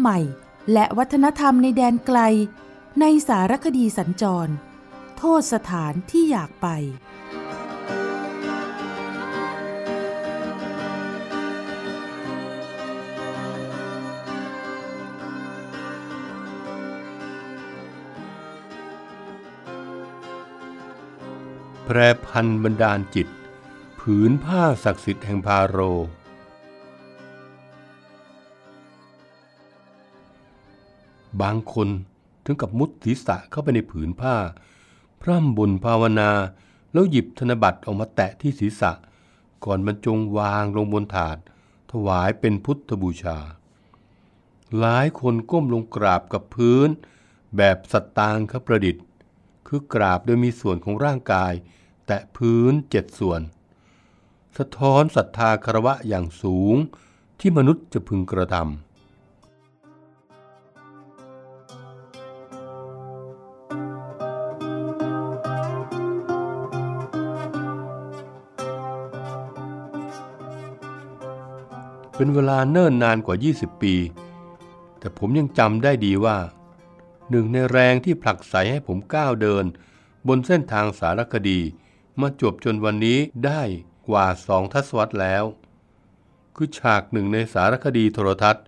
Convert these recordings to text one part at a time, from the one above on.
ใหม่ และวัฒนธรรมในแดนไกล ในสารคดีสัญจร โทษสถานที่อยากไป แพรพันบันดาลจิต ผืนผ้าศักดิ์สิทธิ์แห่งพาโร บางคนถึงกับมุดศีรษะเข้าไปในผืนผ้า พร่ำบ่นภาวนา แล้วหยิบธนบัตรออกมาแตะที่ศีรษะ ก่อนบรรจงวางลงบนถาด ถวายเป็นพุทธบูชา หลายคนก้มลงกราบกับพื้น แบบสตางคประดิษฐ์ คือกราบโดยมีส่วนของร่างกาย แตะพื้นเจ็ดส่วน สะท้อนศรัทธาคารวะอย่างสูงที่มนุษย์จะพึงกระทำ เป็นเวลาเนิ่นนานกว่า 20 ปี แต่ผมยังจำได้ดีว่า หนึ่งในแรงที่ผลักไสให้ผมก้าวเดิน บนเส้นทางสารคดี มาจบจนวันนี้ได้กว่าสองทศวรรษแล้ว คือฉากหนึ่งในสารคดีโทรทัศน์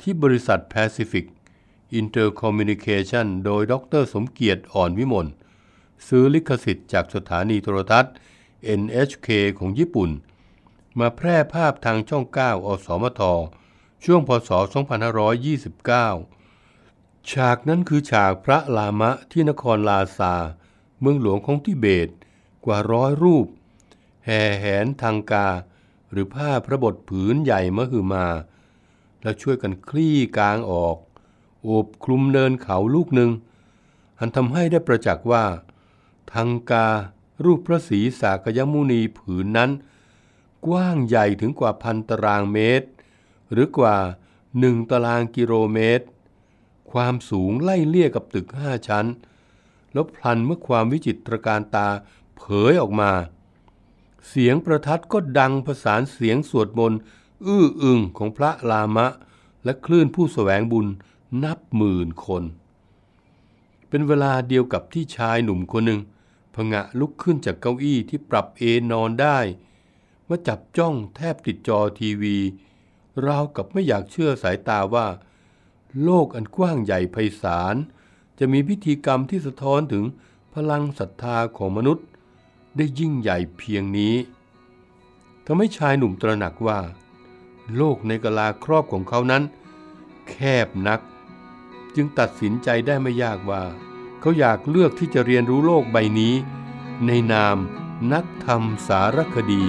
ที่บริษัทแปซิฟิกอินเตอร์คอมมิวนิเคชั่นโดยดรสมเกียรติอ่อนวิมลซื้อลิขสิทธิ์จากสถานีโทรทัศน์ NHK ของญี่ปุ่น มาแพร่ภาพทางช่อง 9 อสมท ช่วงพศ 2529 ฉากนั้นคือฉากพระลามะที่นครลาซา เมืองหลวงของทิเบต กว่าร้อยรูป แห่แหนทางกา หรือผ้าพระบทผืนใหญ่มหึมา แล้วช่วยกันคลี่กลางออกโอบคลุมเนินเขาลูกหนึ่ง อันทำให้ได้ประจักษ์ว่า ทางการูปพระศรีสากยมุนีผืนนั้น กว้างใหญ่ถึงกว่าพันตารางเมตร หรือกว่าหนึ่งตารางกิโลเมตร ความสูงไล่เลี่ยกับตึกห้าชั้น แล้วพลันเมื่อความวิจิตรการตาเผยออกมา เสียงประทัดก็ดังประสานเสียงสวดมนต์อื้ออึงของพระลามะ และคลื่นผู้แสวงบุญนับหมื่นคน เป็นเวลาเดียวกับที่ชายหนุ่มคนหนึ่งผงะลุกขึ้นจากเก้าอี้ที่ปรับเอนนอนได้ มาจับจ้องแทบติดจอทีวี ราวกับไม่อยากเชื่อสายตาว่า โลกอันกว้างใหญ่ไพศาล จะมีพิธีกรรมที่สะท้อนถึงพลังศรัทธาของมนุษย์ ได้ยิ่งใหญ่เพียงนี้ทำให้ชายหนุ่มตระหนักว่า โลกในกลาครอบของเขานั้น แคบนัก จึงตัดสินใจได้ไม่ยากว่า เขาอยากเลือกที่จะเรียนรู้โลกใบนี้ ในนามนักธรรมสารคดี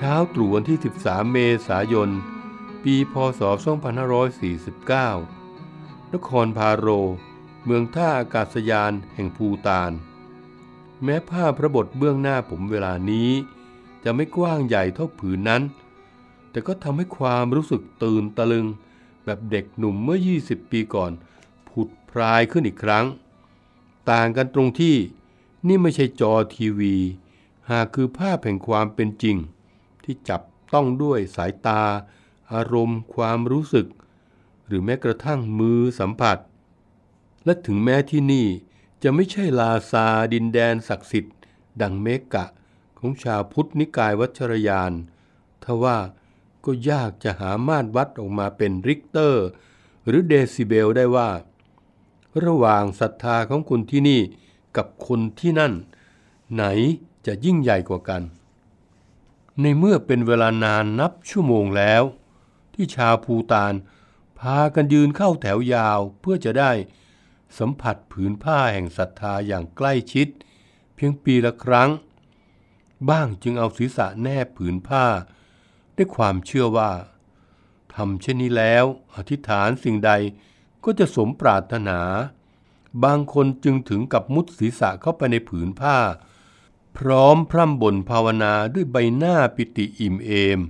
เช้าตรู่วันที่ 13 เมษายน ปีพศ 2549 นครพาโร เมืองท่าอากาศยานแห่งภูตาน แม้ผ้าพระบทเบื้องหน้าผมเวลานี้ จะไม่กว้างใหญ่เท่าผืนนั้น แต่ก็ทำให้ความรู้สึกตื่นตะลึง แบบเด็กหนุ่มเมื่อ 20 ปีก่อน ผุดพรายขึ้นอีกครั้ง ต่างกันตรงที่นี่ไม่ใช่จอทีวี หากคือภาพแห่งความเป็นจริง ที่จับต้องด้วยสายตา อารมณ์ ความรู้สึก หรือแม้กระทั่งมือสัมผัส และถึงแม้ที่นี่จะไม่ใช่ลาซาดินแดนศักดิ์สิทธิ์ ดังเมกกะ ของชาวพุทธนิกายวัชรยานทว่าก็ยากจะหามาตรวัดออกมาเป็นริกเตอร์ หรือเดซิเบลได้ว่า ระหว่างศรัทธาของคนที่นี่กับคนที่นั่น ไหนจะยิ่งใหญ่กว่ากัน ในเมื่อเป็นเวลานานนับชั่วโมงแล้ว ที่ชาวภูตานพากันยืนเข้าแถวยาวเพื่อจะได้สัมผัสผืนผ้าแห่งศรัทธาอย่างใกล้ชิด เพียงปีละครั้ง บ้างจึงเอาศีรษะแนบผืนผ้า ด้วยความเชื่อว่าทำเช่นนี้แล้ว อธิษฐานสิ่งใดก็จะสมปรารถนา บางคนจึงถึงกับมุดศีรษะเข้าไปในผืนผ้า พร้อมพร่ำบ่นภาวนาด้วยใบหน้าปิติอิ่มเอม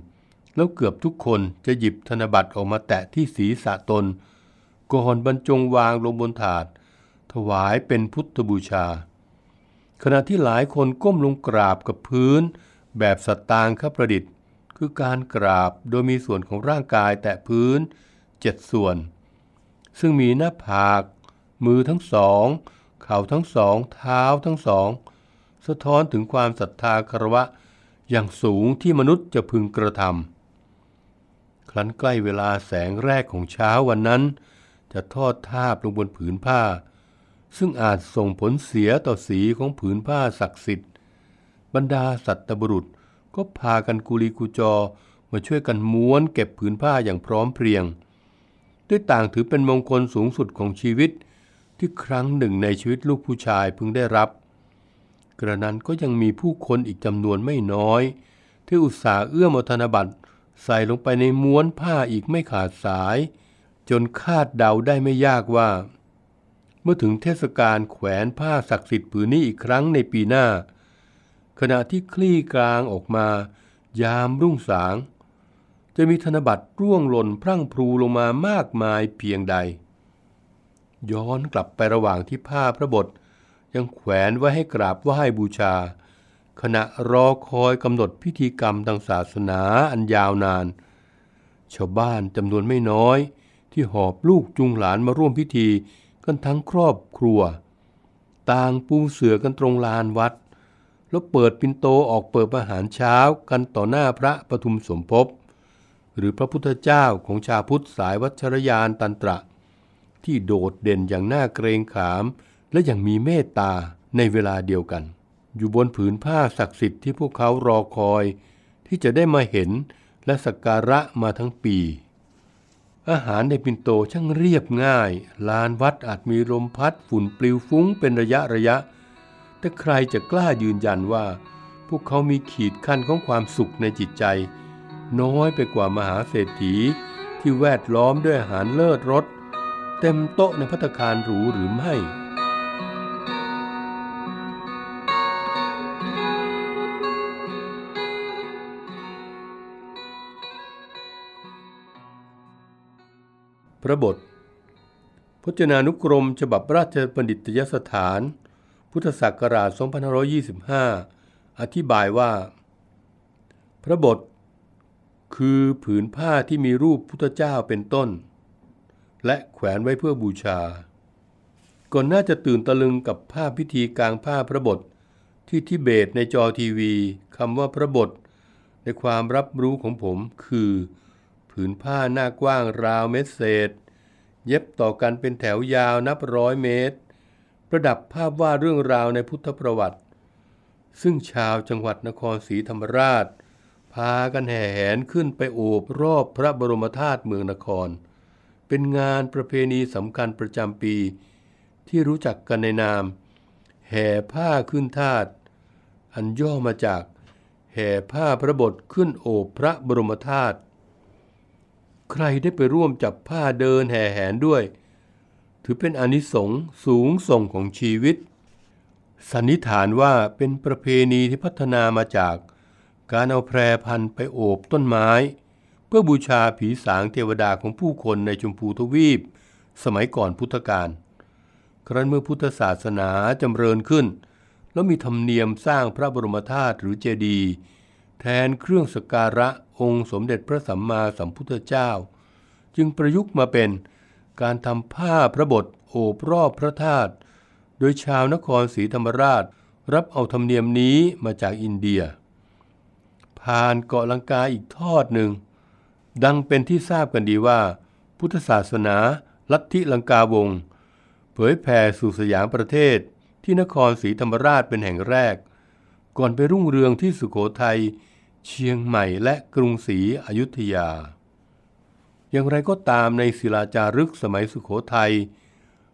แล้วเกือบทุกคนจะหยิบธนบัตรออกมาแตะที่ศีรษะตนก่อนบรรจงวางลงบนถาด ถวายเป็นพุทธบูชา ขณะที่หลายคนก้มลงกราบกับพื้น แบบสตางคประดิษฐ์ คือการกราบโดยมีส่วนของร่างกายแตะพื้นเจ็ดส่วน ซึ่งมีหน้าผาก มือทั้งสอง เข่าทั้งสอง เท้าทั้งสอง สะท้อนถึงความศรัทธาคารวะ อย่างสูงที่มนุษย์จะพึงกระทำครั้นใกล้เวลาแสงแรกของเช้าวันนั้น จะทอดทาบลงบนผืนผ้า ซึ่งอาจส่งผลเสียต่อสีของผืนผ้าศักดิ์สิทธิ์ บรรดาสัตบุรุษก็พากันกุลีกุจอมาช่วยกันม้วนเก็บผืนผ้าอย่างพร้อมเพรียง ด้วยต่างถือเป็นมงคลสูงสุดของชีวิต ที่ครั้งหนึ่งในชีวิตลูกผู้ชายพึงได้รับ กระนั้นก็ยังมีผู้คนอีกจำนวนไม่น้อย ที่อุตส่าห์เอื้อมอธนบัตรใส่ลงไปในม้วนผ้าอีกไม่ขาดสาย จนคาดเดาได้ไม่ยากว่า เมื่อถึงเทศกาลแขวนผ้าศักดิ์สิทธิ์ผืนนี้อีกครั้งในปีหน้า ขณะที่คลี่กลางออกมา ยามรุ่งสาง จะมีธนบัตรร่วงหล่นพรั่งพรูลงมามากมายเพียงใด ย้อนกลับไประหว่างที่ผ้าพระบท ยังแขวนไว้ให้กราบไหว้บูชา ขณะรอคอยกำหนดพิธีกรรมทางศาสนาอันยาวนาน ชาวบ้านจำนวนไม่น้อย ที่หอบลูกจุงหลานมาร่วมพิธีกันทั้งครอบครัว ต่างปูเสือกันตรงลานวัด แล้วเปิดปินโตออกเปิดอาหารเช้ากันต่อหน้าพระปทุมสมภพหรือพระพุทธเจ้าของชาวพุทธสายวัชรยานตันตระ ที่โดดเด่นอย่างน่าเกรงขาม และอย่างมีเมตตาในเวลาเดียวกัน อยู่บนผืนผ้าศักดิ์สิทธิ์ที่พวกเขารอคอย ที่จะได้มาเห็นและสักการะมาทั้งปี อาหารในปินโตช่างเรียบง่าย ลานวัดอาจมีลมพัดฝุ่นปลิวฟุ้งเป็นระยะระยะ แต่ใครจะกล้ายืนยันว่า พวกเขามีขีดขั้นของความสุขในจิตใจ น้อยไปกว่ามหาเศรษฐีที่แวดล้อมด้วยอาหารเลิศรสเต็มโต๊ะในพัตคารหรูหรือไม่ ระบท พจนานุกรมฉบับราชบัณฑิตยสถาน พุทธศักราช 2525 อธิบายว่า พระบท คือผืนผ้าที่มีรูปพุทธเจ้าเป็นต้น และแขวนไว้เพื่อบูชา ก่อนน่าจะตื่นตะลึงกับภาพพิธีกลางผ้าพระบทที่ทิเบตในจอทีวีคำว่าพระบท ในความรับรู้ของผมคือ ผืนผ้าหน้ากว้างราวเมตรเศษ เย็บต่อกันเป็นแถวยาวนับร้อยเมตร ประดับภาพวาดเรื่องราวในพุทธประวัติ ซึ่งชาวจังหวัดนครศรีธรรมราช พากันแห่แหนขึ้นไปโอบรอบพระบรมธาตุเมืองนคร เป็นงานประเพณีสำคัญประจำปี ที่รู้จักกันในนาม แห่ผ้าขึ้นธาตุอันย่อมาจากแห่ผ้าพระบทขึ้นโอบพระบรมธาตุ ใครได้ไปร่วมจับผ้าเดินแห่แหนด้วย ถือเป็นอนิสงส์สูงส่งของชีวิต สันนิษฐานว่าเป็นประเพณีที่พัฒนามาจาก การเอาแพรพันไปโอบต้นไม้ เพื่อบูชาผีสางเทวดาของผู้คนในชมพูทวีป สมัยก่อนพุทธกาลครั้นเมื่อพุทธศาสนาจำเริญขึ้น แล้วมีธรรมเนียมสร้างพระบรมธาตุหรือเจดีย์ แทนเครื่องสการะองค์สมเด็จพระสัมมาสัมพุทธเจ้า จึงประยุกต์มาเป็นการทำผ้าพระบทโอบรอบพระธาตุโดยชาวนครศรีธรรมราช รับเอาธรรมเนียมนี้มาจากอินเดีย ผ่านเกาะลังกาอีกทอดหนึ่ง ดังเป็นที่ทราบกันดีว่า พุทธศาสนาลัทธิลังกาวง เผยแผ่สู่สยามประเทศที่นครศรีธรรมราชเป็นแห่งแรก ก่อนไปรุ่งเรืองที่สุโขทัย เชียงใหม่และกรุงศรีอยุธยา อย่างไรก็ตามในศิลาจารึกสมัยสุขโขทัย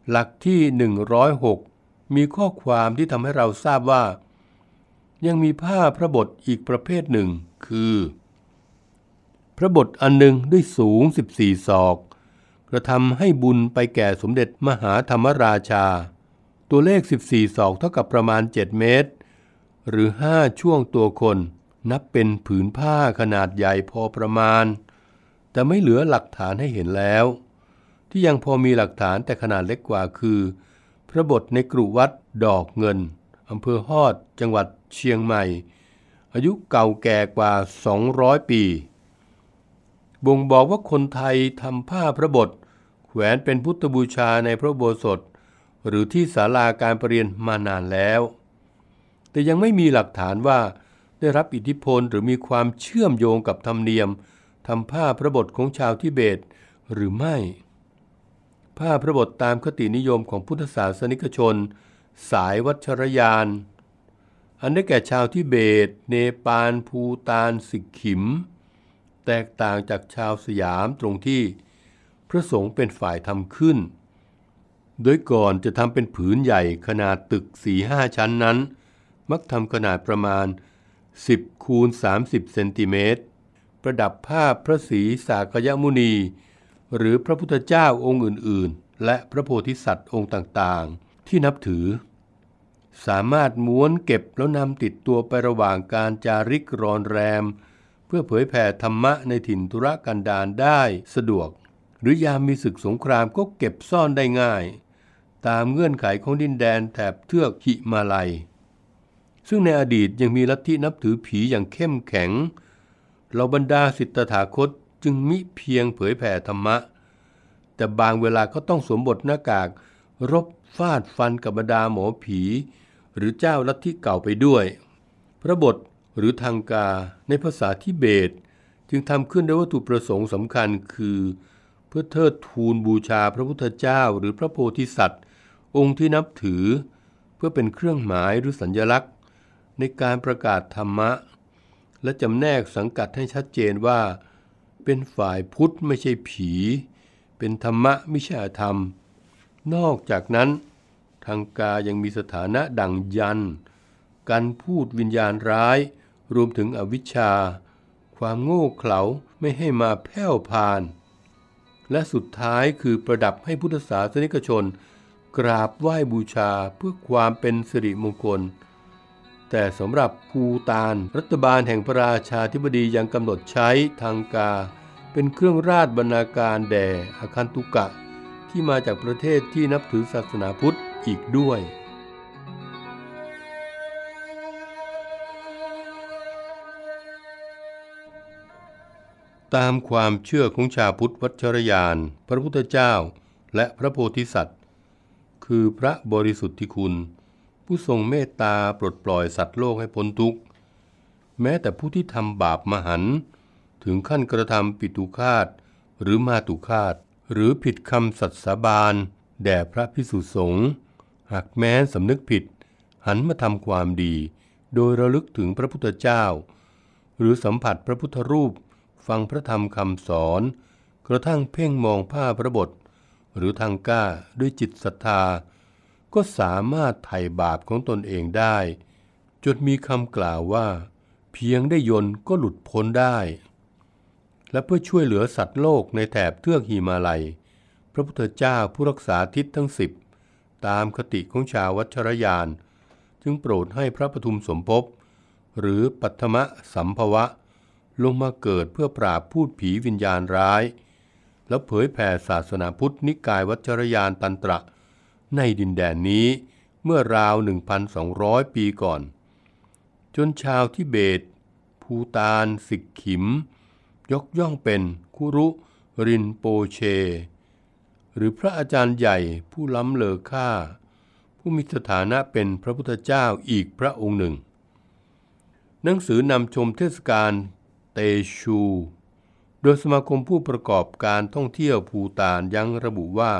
หลักที่ 106 มีข้อความที่ทำให้เราทราบว่า ยังมีผ้าพระบทอีกประเภทหนึ่ง คือ พระบทอันหนึ่งด้วยสูง 14 ศอก กระทำให้บุญไปแก่สมเด็จมหาธรรมราชา ตัวเลข 14 ศอกเท่ากับประมาณ 7 เมตร หรือ 5 ช่วงตัวคน นับเป็นผืนผ้าขนาดใหญ่พอประมาณ แต่ไม่เหลือหลักฐานให้เห็นแล้ว ที่ยังพอมีหลักฐานแต่ขนาดเล็กกว่าคือ พระบทในกรุวัดดอกเงินอำเภอฮอดจังหวัดเชียงใหม่ อายุเก่าแก่กว่า 200 ปี บ่งบอกว่าคนไทยทำผ้าพระบทแขวนเป็นพุทธบูชาในพระโบสถหรือที่ศาลาการประเรียนมานานแล้ว แต่ยังไม่มีหลักฐานว่า ได้รับอิทธิพลหรือมีความเชื่อมโยงกับธรรมเนียมทำผ้าพระบทของชาวทิเบตหรือไม่ ผ้าพระบทตามคตินิยมของพุทธศาสนิกชน สายวัชรยาน อันได้แก่ชาวทิเบต เนปาลภูตานสิกขิม แตกต่างจากชาวสยามตรงที่ พระสงฆ์เป็นฝ่ายทำขึ้น โดยก่อนจะทำเป็นผืนใหญ่ขนาดตึกสี่ห้าชั้นนั้น มักทำขนาดประมาณ 10คูณ30เซนติเมตรประดับภาพพระศรีสากยมุนี หรือพระพุทธเจ้าองค์อื่น ๆ และพระโพธิสัตว์องค์ต่าง ๆ ที่นับถือ สามารถม้วนเก็บแล้วนำติดตัวไประหว่างการจาริกรอนแรม เพื่อเผยแผ่ธรรมะในถิ่นธุรกันดารได้สะดวก หรือยามมีศึกสงครามก็เก็บซ่อนได้ง่าย ตามเงื่อนไขของดินแดนแถบเทือกหิมาลัย ซึ่งในอดีตยังมีลัทธินับถือผีอย่างเข้มแข็งเราบรรดาสิทธถาคตจึงมิเพียงเผยแผ่ธรรมะ แต่บางเวลาก็ต้องสวมบทหน้ากาก รบฟาดฟันกับบรรดาหมอผี หรือเจ้าลัทธิเก่าไปด้วย พระบทหรือทางกาในภาษาทิเบต จึงทำขึ้นด้วยวัตถุประสงค์สำคัญคือ เพื่อเทิดทูนบูชาพระพุทธเจ้าหรือพระโพธิสัตว์ องค์ที่นับถือ เพื่อเป็นเครื่องหมายหรือสัญลักษณ์ ในการประกาศธรรมะ และจำแนกสังกัดให้ชัดเจนว่า เป็นฝ่ายพุทธไม่ใช่ผี เป็นธรรมะไม่ใช่ธรรม นอกจากนั้น ทางกายังมีสถานะดังยัน การพูดวิญญาณร้าย รวมถึงอวิชชา ความโง่เขลาไม่ให้มาแผ่วพาน และสุดท้ายคือประดับให้พุทธศาสนิกชน กราบไหว้บูชาเพื่อความเป็นสิริมงคล แต่สำหรับภูตานรัฐบาลแห่งพระราชาธิบดียังกำหนดใช้ทางกา เป็นเครื่องราชบรรณาการแด่อาคันตุกะ ที่มาจากประเทศที่นับถือศาสนาพุทธอีกด้วยตามความเชื่อของชาวพุทธวัชรยาน พระพุทธเจ้า และพระโพธิสัตว์ คือพระบริสุทธิคุณ ผู้ทรงเมตตาปลดปล่อยสัตว์โลกให้พ้นทุกข์ แม้แต่ผู้ที่ทำบาปมหัน ถึงขั้นกระทำปิตุคาต หรือมาตุคาต หรือผิดคำสัตย์สาบานแด่พระพิสุสงฆ์หากแม้สำนึกผิด หันมาทำความดี โดยระลึกถึงพระพุทธเจ้า หรือสัมผัสพระพุทธรูป ฟังพระธรรมคำสอน กระทั่งเพ่งมองผ้าพระบท หรือทางก้าด้วยจิตศรัทธา ก็สามารถไถ่บาปของตนเองได้ จนมีคำกล่าวว่า เพียงได้ยนก็หลุดพ้นได้ และเพื่อช่วยเหลือสัตว์โลกในแถบเทือกหิมาลัย พระพุทธเจ้าผู้รักษาทิศทั้งสิบตามคติของชาววัชรยาน จึงโปรดให้พระปทุมสมภพหรือปัทมะสัมภวะ ลงมาเกิดเพื่อปราบพูดผีวิญญาณร้าย แล้วเผยแผ่ศาสนาพุทธนิกายวัชรยานตันตระ ในดินแดนนี้เมื่อราว 1,200 ปีก่อน จนชาวทิเบต ภูตานสิกขิม ยกย่องเป็นคุรุรินโปเช หรือพระอาจารย์ใหญ่ผู้ล้ำเลอค่า ผู้มีสถานะเป็นพระพุทธเจ้าอีกพระองค์หนึ่ง หนังสือนำชมเทศกาลเตชู โดยสมาคมผู้ประกอบการท่องเที่ยวภูตานยังระบุว่า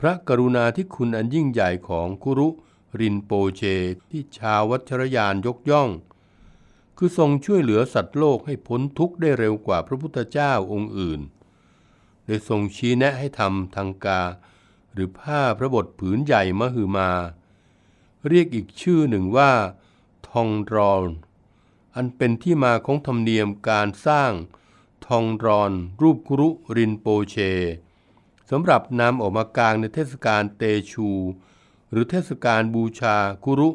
พระกรุณาธิคุณอันยิ่งใหญ่ของคุรุรินโปเชที่ชาววัชรยานยกย่อง คือทรงช่วยเหลือสัตว์โลกให้พ้นทุกข์ได้เร็วกว่าพระพุทธเจ้าองค์อื่นโดยทรงชี้แนะให้ทำทางกา หรือผ้าพระบทผืนใหญ่มหึมา เรียกอีกชื่อหนึ่งว่า ทองรอนอันเป็นที่มาของธรรมเนียมการสร้างทองรอนรูปครุรินโปเช สำหรับนำออกมากางในเทศกาลเตชู หรือเทศกาลบูชาคุรุ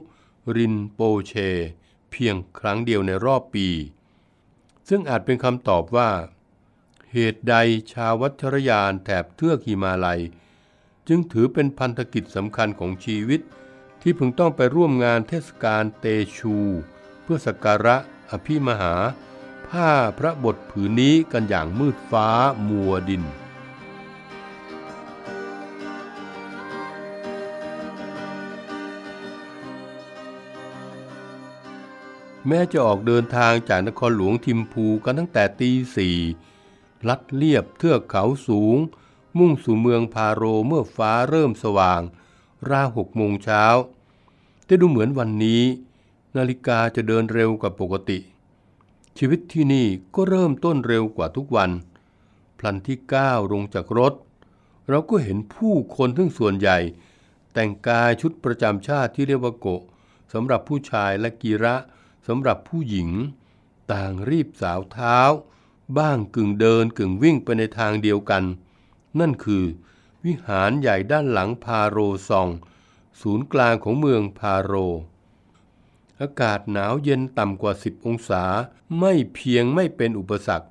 รินโปเช เพียงครั้งเดียวในรอบปี ซึ่งอาจเป็นคำตอบว่า เหตุใดชาววัชรยานแถบเทือกหิมาลัย จึงถือเป็นพันธกิจสำคัญของชีวิต ที่พึงต้องไปร่วมงานเทศกาลเตชู เพื่อสักการะอภิมหา ผ้าพระบทผืนนี้กันอย่างมืดฟ้ามัวดิน แม้จะออกเดินทางจากนครหลวงทิมพูกันตั้งแต่ตีสี่ลัดเลียบเทือกเขาสูง มุ่งสู่เมืองพาโรเมื่อฟ้าเริ่มสว่าง ราวหกโมงเช้า แต่ดูเหมือนวันนี้ นาฬิกาจะเดินเร็วกว่าปกติ ชีวิตที่นี่ก็เริ่มต้นเร็วกว่าทุกวัน พลันที่ก้าวลงจากรถ เราก็เห็นผู้คนทั้งส่วนใหญ่ แต่งกายชุดประจำชาติที่เรียกว่าโกะสำหรับผู้ชายและกีระ สำหรับผู้หญิง ต่างรีบสาวเท้า บ้างกึ่งเดินกึ่งวิ่งไปในทางเดียวกัน นั่นคือ วิหารใหญ่ด้านหลังพาโรซอง ศูนย์กลางของเมืองพาโร อากาศหนาวเย็นต่ำกว่า 10 องศาไม่เพียงไม่เป็นอุปสรรค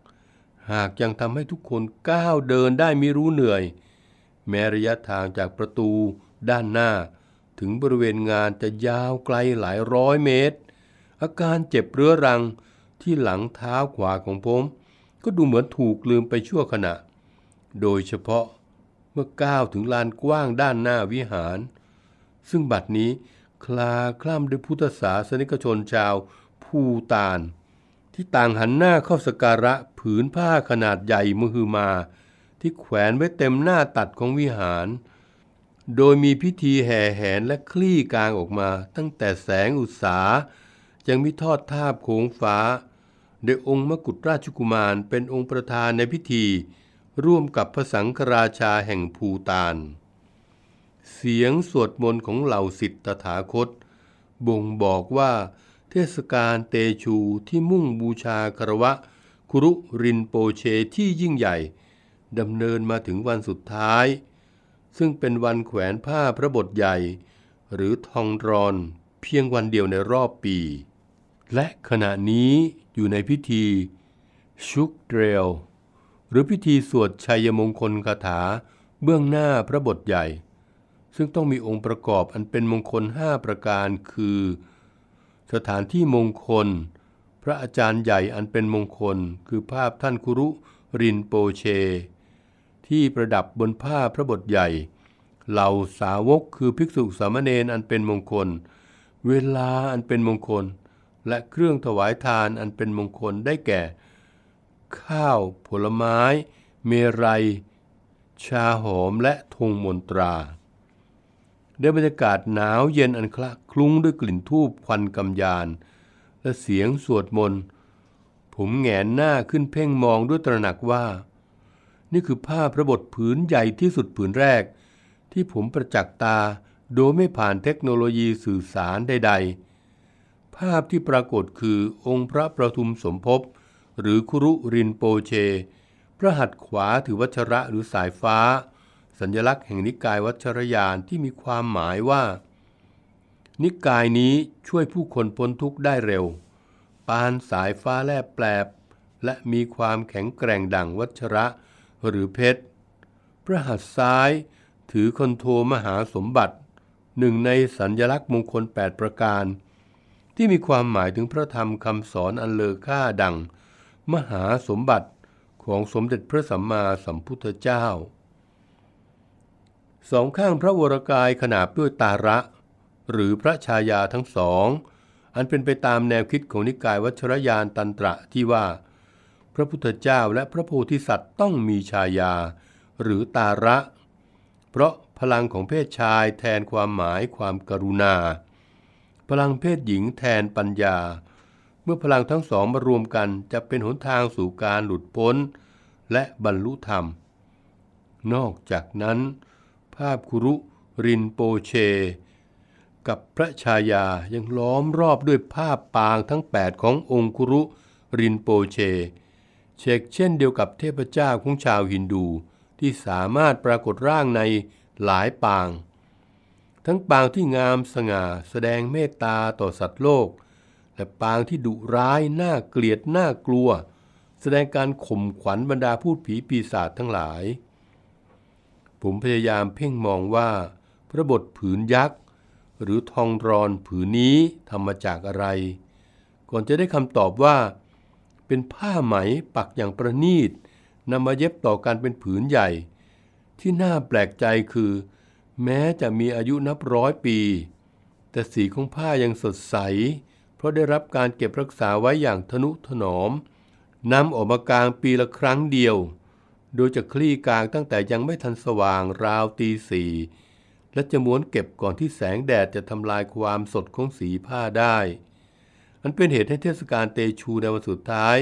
หากยังทำให้ทุกคนก้าวเดินได้ไม่รู้เหนื่อย แม้ระยะทางจากประตูด้านหน้า ถึงบริเวณงานจะยาวไกลหลายร้อยเมตร อาการเจ็บเรื้อรังที่หลังเท้าขวาของผม ก็ดูเหมือนถูกลืมไปชั่วขณะ โดยเฉพาะเมื่อก้าวถึงลานกว้างด้านหน้าวิหาร ซึ่งบัดนี้คลาคล่ำด้วยพุทธศาสนิกชนชาวภูตาน ที่ต่างหันหน้าเข้าสการะผืนผ้าขนาดใหญ่มหึมา ที่แขวนไว้เต็มหน้าตัดของวิหาร โดยมีพิธีแห่แหนและคลี่กลางออกมา ตั้งแต่แสงอุตสา ยังมีทอดทาบโขงฟ้า โดยองค์มกุฎราชกุมารเป็นองค์ประธานในพิธี ร่วมกับพระสังฆราชาแห่งภูตาน เสียงสวดมนต์ของเหล่าสิทธตถาคต บ่งบอกว่าเทศกาลเตชูที่มุ่งบูชาคารวะ ครุรินโปเชที่ยิ่งใหญ่ดำเนินมาถึงวันสุดท้าย ซึ่งเป็นวันแขวนผ้าพระบทใหญ่ หรือทองรอนเพียงวันเดียวในรอบปี และขณะนี้อยู่ในพิธีชุกเดรลหรือพิธีสวดชัยมงคลคาถาเบื้องหน้าพระบทใหญ่ ซึ่งต้องมีองค์ประกอบอันเป็นมงคลห้าประการคือ สถานที่มงคล พระอาจารย์ใหญ่อันเป็นมงคล คือภาพท่านคุรุรินโปเช ที่ประดับบนผ้าพระบทใหญ่ เหล่าสาวกคือภิกษุสามเณรอันเป็นมงคล เวลาอันเป็นมงคล และเครื่องถวายทานอันเป็นมงคลได้แก่ ข้าว ผลไม้ เมรัย ชาหอมและธงมนตราได้บรรยากาศหนาวเย็นอันคละคลุ้งด้วยกลิ่นทูบควันกำยาน และเสียงสวดมนต์ผมแงนหน้าขึ้นเพ่งมองด้วยตระหนักว่า นี่คือผ้าพระบทผืนใหญ่ที่สุดผืนแรก ที่ผมประจักษ์ตาโดยไม่ผ่านเทคโนโลยีสื่อสารใด ๆ ภาพที่ปรากฏคือองค์พระประทุมสมภพหรือครุรินโปเช พระหัตถ์ขวาถือวัชระหรือสายฟ้า สัญลักษณ์แห่งนิกายวัชรยานที่มีความหมายว่า นิกายนี้ช่วยผู้คนพ้นทุกข์ได้เร็ว ปานสายฟ้าแลบแปลบ และมีความแข็งแกร่งดั่งวัชระหรือเพชร พระหัตถ์ซ้ายถือคอนโทมหาสมบัติหนึ่งในสัญลักษณ์มงคล 8 ประการ ที่มีความหมายถึงพระธรรมคำสอนอันเลอค่าดัง มหาสมบัติของสมเด็จพระสัมมาสัมพุทธเจ้า สองข้างพระวรกายขนาบด้วยตาระ หรือพระชายาทั้งสอง อันเป็นไปตามแนวคิดของนิกายวัชรยานตันตระที่ว่า พระพุทธเจ้าและพระโพธิสัตว์ต้องมีชายา หรือตาระ เพราะพลังของเพศชายแทนความหมายความกรุณา พลังเพศหญิงแทนปัญญา เมื่อพลังทั้งสองมารวมกันจะเป็นหนทางสู่การหลุดพ้น และบรรลุธรรม นอกจากนั้น ภาพคุรุรินโปเช กับพระชายายังล้อมรอบด้วยภาพปางทั้ง 8 ขององคุรุรินโปเช เชกเช่นเดียวกับเทพเจ้าของชาวฮินดูที่สามารถปรากฏร่างในหลายปาง ทั้งปางที่งามสง่าแสดงเมตตาต่อสัตว์โลก และปางที่ดุร้ายน่าเกลียดน่ากลัว แสดงการข่มขวัญบรรดาพูดผีปีศาจทั้งหลาย ผมพยายามเพ่งมองว่า พระบทผืนยักษ์ หรือทองรอนผืนนี้ทำมาจากอะไร ก่อนจะได้คำตอบว่า เป็นผ้าไหมปักอย่างประณีตนำมาเย็บต่อกันเป็นผืนใหญ่ ที่น่าแปลกใจคือ แม้จะมีอายุนับร้อยปี แต่สีของผ้ายังสดใส เพราะได้รับการเก็บรักษาไว้อย่างทนุถนอมนำออกมากลางปีละครั้งเดียว โดยจะคลี่กลางตั้งแต่ยังไม่ทันสว่างราวตีสี่และจะม้วนเก็บก่อนที่แสงแดดจะทำลายความสดของสีผ้าได้ อันเป็นเหตุให้เทศกาลเตชูในวันสุดท้าย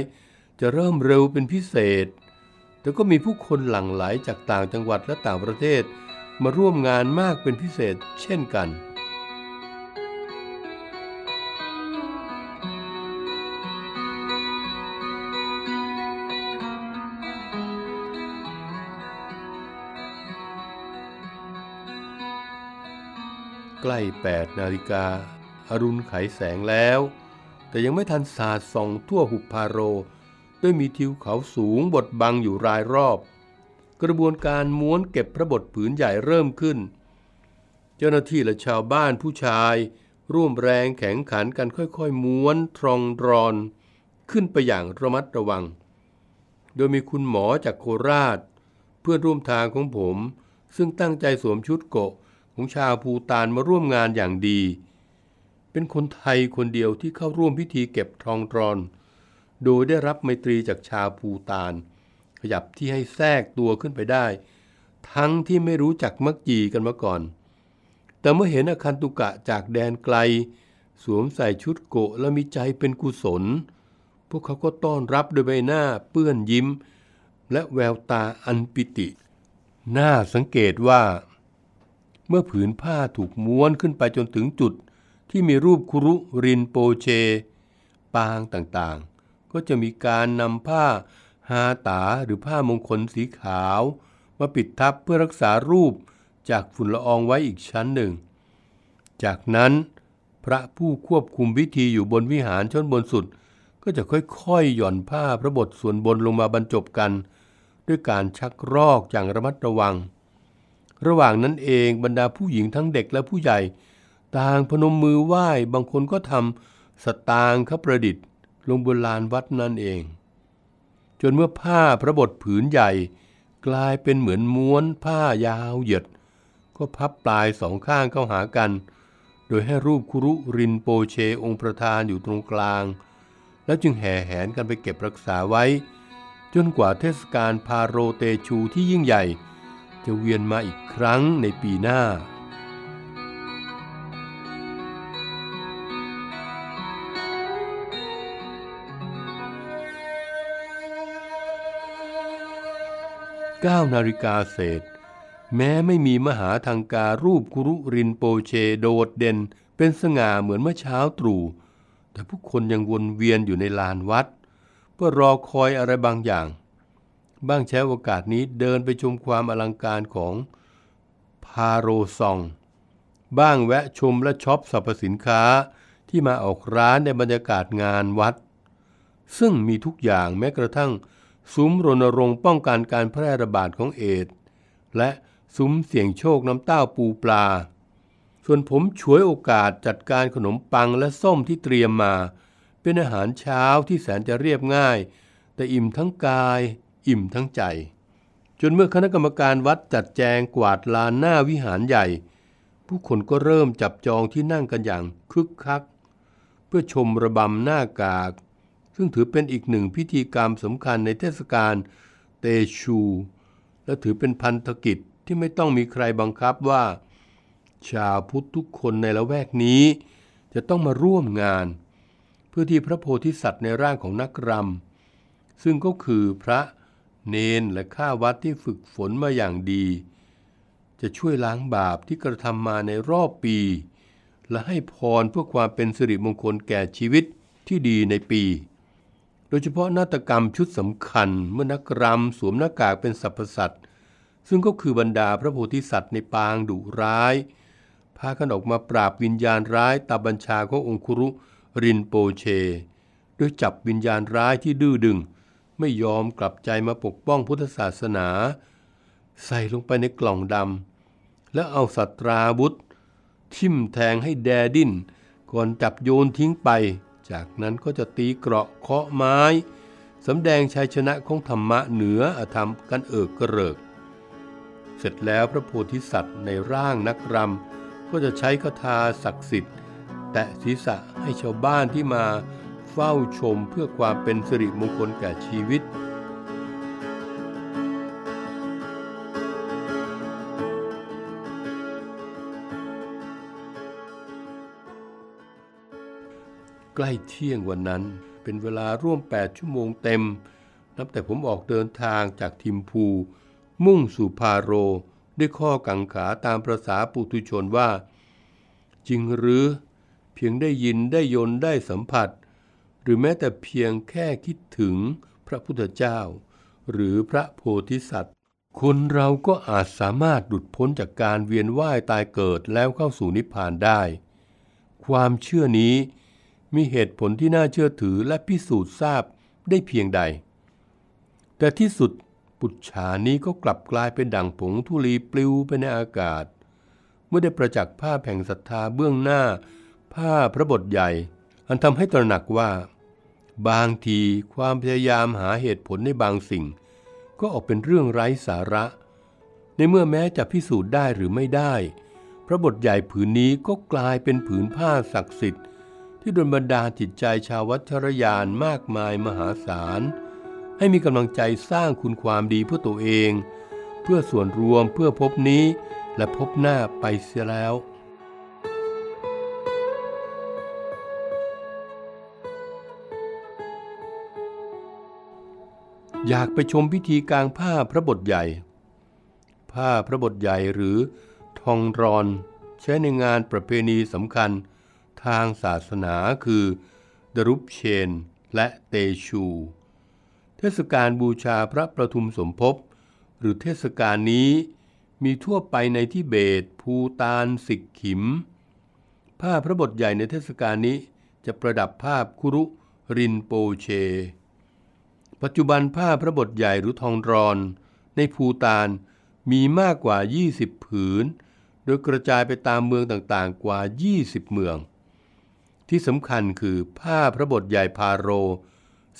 จะเริ่มเร็วเป็นพิเศษ แต่ก็มีผู้คนหลั่งไหลจากต่างจังหวัดและต่างประเทศ มาร่วมงานมากเป็นพิเศษเช่นกันใกล้ 8 นาฬิกาอารุณไขแสงแล้ว แต่ยังไม่ทันสาดส่องทั่วหุบพาโร ด้วยมีทิวเขาสูงบดบังอยู่รายรอบ กระบวนการม้วนเก็บพระบทผืนใหญ่เริ่มขึ้น เจ้าหน้าที่และชาวบ้านผู้ชาย ร่วมแรงแข็งขันกันค่อยๆ ม้วนทรองรอน ขึ้นไปอย่างระมัดระวัง โดยมีคุณหมอจากโคราช เพื่อนร่วมทางของผม ซึ่งตั้งใจสวมชุดโกะของชาวภูตานมาร่วมงานอย่างดี เป็นคนไทยคนเดียวที่เข้าร่วมพิธีเก็บทองตรอน โดยได้รับไมตรีจากชาวภูตาน ขยับที่ให้แทรกตัวขึ้นไปได้ ทั้งที่ไม่รู้จักมักจีกันมาก่อน แต่เมื่อเห็นอาคันตุกะจากแดนไกล สวมใส่ชุดโกะและมีใจเป็นกุศล พวกเขาก็ต้อนรับด้วยใบหน้าเปื้อนยิ้ม และแววตาอันปิติ น่าสังเกตว่า เมื่อผืนผ้าถูกม้วนขึ้นไปจนถึงจุดที่มีรูปคุรุรินโปเช ปางต่างๆ ก็จะมีการนำผ้า ฮาตาหรือผ้ามงคลสีขาว มาปิดทับเพื่อรักษารูปจากฝุ่นละอองไว้อีกชั้นหนึ่ง จากนั้นพระผู้ควบคุมพิธีอยู่บนวิหารชั้นบนสุด ก็จะค่อยๆ หย่อนผ้าพระบทส่วนบนลงมาบรรจบกัน ด้วยการชักรอกอย่างระมัดระวัง ระหว่างนั้นเองบรรดาผู้หญิงทั้งเด็กและผู้ใหญ่ ต่างพนมมือไหว้บางคนก็ทำสตางค์ประดิษฐ์ ลงบนลานวัดนั่นเอง จนเมื่อผ้าพระบทผืนใหญ่ กลายเป็นเหมือนม้วนผ้ายาวเหยียด ก็พับปลายสองข้างเข้าหากัน โดยให้รูปคุรุรินโปเชองค์ประธานอยู่ตรงกลาง แล้วจึงแห่แหนกันไปเก็บรักษาไว้ จนกว่าเทศกาลพาโรเตชูที่ยิ่งใหญ่ จะเวียนมาอีกครั้งในปีหน้า 9นาฬิกาเศษ แม้ไม่มีมหาทางการรูปกุรุรินโปเชโดดเด่น เป็นสง่าเหมือนเมื่อเช้าตรู่แต่ผู้คนยังวนเวียนอยู่ในลานวัด เพื่อรอคอยอะไรบางอย่าง บ้างใช้โอกาสนี้เดินไปชมความอลังการของพาโรซอง บ้างแวะชมและช็อปสรรพสินค้าที่มาออกร้านในบรรยากาศงานวัด ซึ่งมีทุกอย่างแม้กระทั่ง ซุ้มรณรงค์ป้องกันการแพร่ระบาดของเอดและซุ้มเสี่ยงโชคน้ำเต้าปูปลา ส่วนผมฉวยโอกาสจัดการขนมปังและส้มที่เตรียมมา เป็นอาหารเช้าที่แสนจะเรียบง่าย แต่อิ่มทั้งกาย อิ่มทั้งใจ จนเมื่อคณะกรรมการวัดจัดแจงกวาดลานหน้าวิหารใหญ่ ผู้คนก็เริ่มจับจองที่นั่งกันอย่างคึกคัก เพื่อชมระบำหน้ากาก ซึ่งถือเป็นอีกหนึ่งพิธีกรรมสำคัญในเทศกาลเตชู และถือเป็นพันธกิจที่ไม่ต้องมีใครบังคับว่า ชาวพุทธทุกคนในละแวกนี้ จะต้องมาร่วมงาน เพื่อที่พระโพธิสัตว์ในร่างของนักรำซึ่งก็คือพระเนนและข้าวัดที่ฝึกฝนมาอย่างดี จะช่วยล้างบาปที่กระทำมาในรอบปี และให้พรเพื่อความเป็นสิริมงคลแก่ชีวิตที่ดีในปี โดยเฉพาะนาฏกรรมชุดสำคัญเมื่อนักรำสวมหน้ากากเป็นสรรพสัตว์ซึ่งก็คือบรรดาพระโพธิสัตว์ในปางดุร้าย พากันออกมาปราบวิญญาณร้ายตามบัญชาขององคุรุรินโปเชโดยจับวิญญาณร้ายที่ดื้อดึง ไม่ยอมกลับใจมาปกป้องพุทธศาสนา ใส่ลงไปในกล่องดำแล้วเอาสัตราบุตรทิ่มแทงให้แดดิ้น ก่อนจับโยนทิ้งไป จากนั้นก็จะตีเกราะเคาะไม้สำแดงชัยชนะของธรรมะเหนืออธรรมกันเอิกกระเริก เสร็จแล้วพระโพธิสัตว์ในร่างนักรำก็จะใช้คาถาศักดิ์สิทธิ์ แตะศีรษะให้ชาวบ้านที่มาเฝ้าชมเพื่อความเป็นสิริมงคลแก่ชีวิต ใกล้เที่ยงวันนั้น เป็นเวลาร่วม 8 ชั่วโมงเต็ม นับแต่ผมออกเดินทางจากทิมพู มุ่งสู่พาโร ด้วยข้อกังขาตามประษาปุถุชนว่า จริงหรือ เพียงได้ยินได้ยนได้สัมผัส หรือแม้แต่เพียงแค่คิดถึงพระพุทธเจ้า หรือพระโพธิสัตว์ คนเราก็อาจสามารถหลุดพ้นจากการเวียนว่ายตายเกิดแล้วเข้าสู่นิพพานได้ ความเชื่อนี้ มีเหตุผลที่น่าเชื่อถือและพิสูจน์ทราบได้เพียงใด แต่ที่สุดปุจฉานี้ก็กลับกลายเป็นดั่งผงธุลีปลิวไปในอากาศ เมื่อได้ประจักษ์ภาพแห่งศรัทธาเบื้องหน้า ผ้าพระบทใหญ่ อันทำให้ตระหนักว่า บางทีความพยายามหาเหตุผลในบางสิ่ง ก็ออกเป็นเรื่องไร้สาระ ในเมื่อแม้จะพิสูจน์ได้หรือไม่ได้ พระบทใหญ่ผืนนี้ก็กลายเป็นผืนผ้าศักดิ์สิทธิ์ ที่ดลบันดาลจิตใจชาววัชรยานมากมายมหาศาล ให้มีกำลังใจสร้างคุณความดีเพื่อตัวเอง เพื่อส่วนรวมเพื่อพบนี้และพบหน้าไปเสียแล้วอยากไปชมพิธีกลางผ้าพระบทใหญ่ ผ้าพระบทใหญ่หรือทองรอน ใช้ในงานประเพณีสำคัญ ทางศาสนาคือ ดรุปเชน และเตชู เทศกาลบูชาพระประทุมสมภพ หรือเทศกาลนี้มีทั่วไปในทิเบต ภูตานสิกขิม ผ้าพระบทใหญ่ในเทศกาลนี้จะประดับภาพคุรุรินโปเช ปัจจุบันผ้าพระบทใหญ่หรือทองรอน ในภูตานมีมากกว่า 20 ผืน โดยกระจายไปตามเมืองต่างๆ กว่า 20 เมือง ที่สำคัญคือผ้าพระบทใหญ่พาโร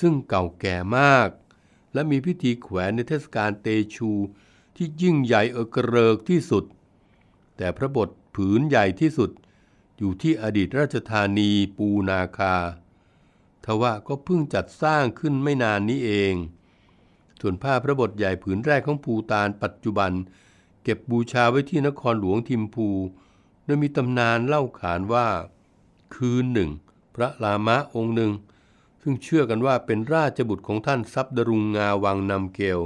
ซึ่งเก่าแก่มาก และมีพิธีแขวนในเทศกาลเตชูที่ยิ่งใหญ่เอกเริกที่สุด แต่พระบทผืนใหญ่ที่สุด อยู่ที่อดีตราชธานีปูนาคา ทว่าก็เพิ่งจัดสร้างขึ้นไม่นานนี้เอง ส่วนผ้าพระบทใหญ่ผืนแรกของภูตานปัจจุบัน เก็บบูชาไว้ที่นครหลวงทิมพูโดยมีตำนานเล่าขานว่า คืนหนึ่ง พระลามะองค์หนึ่ง ซึ่งเชื่อกันว่าเป็นราชบุตรของท่านซับดรุงงาวังนำเกล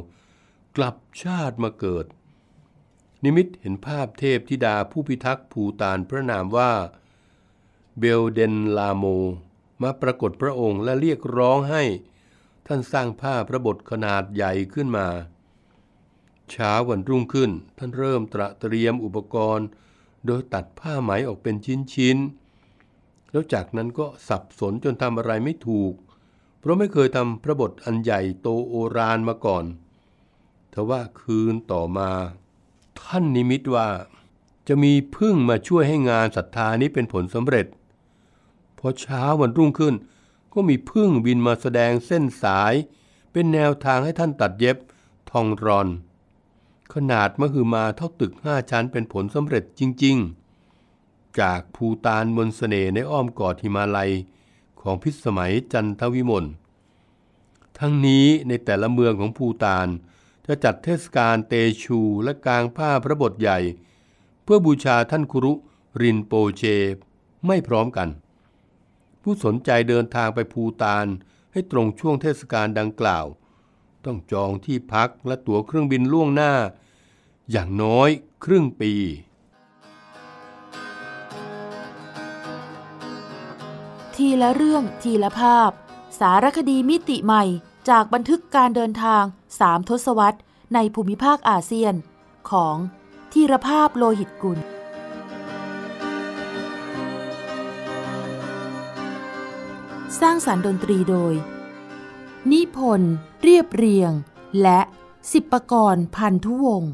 กลับชาติมาเกิด นิมิตเห็นภาพเทพธิดาผู้พิทักษ์ภูตานพระนามว่า เบลเดนลาโม มาปรากฏพระองค์และเรียกร้องให้ ท่านสร้างผ้าพระบทขนาดใหญ่ขึ้นมาเช้าวันรุ่งขึ้นท่านเริ่มตระเตรียมอุปกรณ์ โดยตัดผ้าไหมออกเป็นชิ้นๆ แล้วจากนั้นก็สับสนจนทำอะไรไม่ถูก เพราะไม่เคยทำพระบทอันใหญ่โตโอรานมาก่อนทว่าคืนต่อมา ท่านนิมิตว่า จะมีพึ่งมาช่วยให้งานศรัทธานี้เป็นผลสำเร็จ พอเช้าวันรุ่งขึ้น ก็มีพึ่งบินมาแสดงเส้นสาย เป็นแนวทางให้ท่านตัดเย็บทองรอน ขนาดมหึมาเท่าตึกห้าชั้นเป็นผลสำเร็จจริง ๆ จากภูตานมนสเสน่ในอ้อมกอดหิมาลัยของพิสมัยจันทวิมล ทั้งนี้ในแต่ละเมืองของภูตานจะจัดเทศกาลเตชูและกลางผ้าพระบทใหญ่ เพื่อบูชาท่านครุรินโปเช ไม่พร้อมกัน ผู้สนใจเดินทางไปภูตานให้ตรงช่วงเทศกาลดังกล่าว ต้องจองที่พักและตั๋วเครื่องบินล่วงหน้า อย่างน้อยครึ่งปี ทีละเรื่องทีละภาพ สารคดีมิติใหม่จากบันทึกการเดินทางสามทศวรรษ ในภูมิภาคอาเซียน ของทีรภาพโลหิตกุล สร้างสารรค์ดนตรีโดย นิพนธ์เรียบเรียง และสิบประกรณ์พันธุวงศ์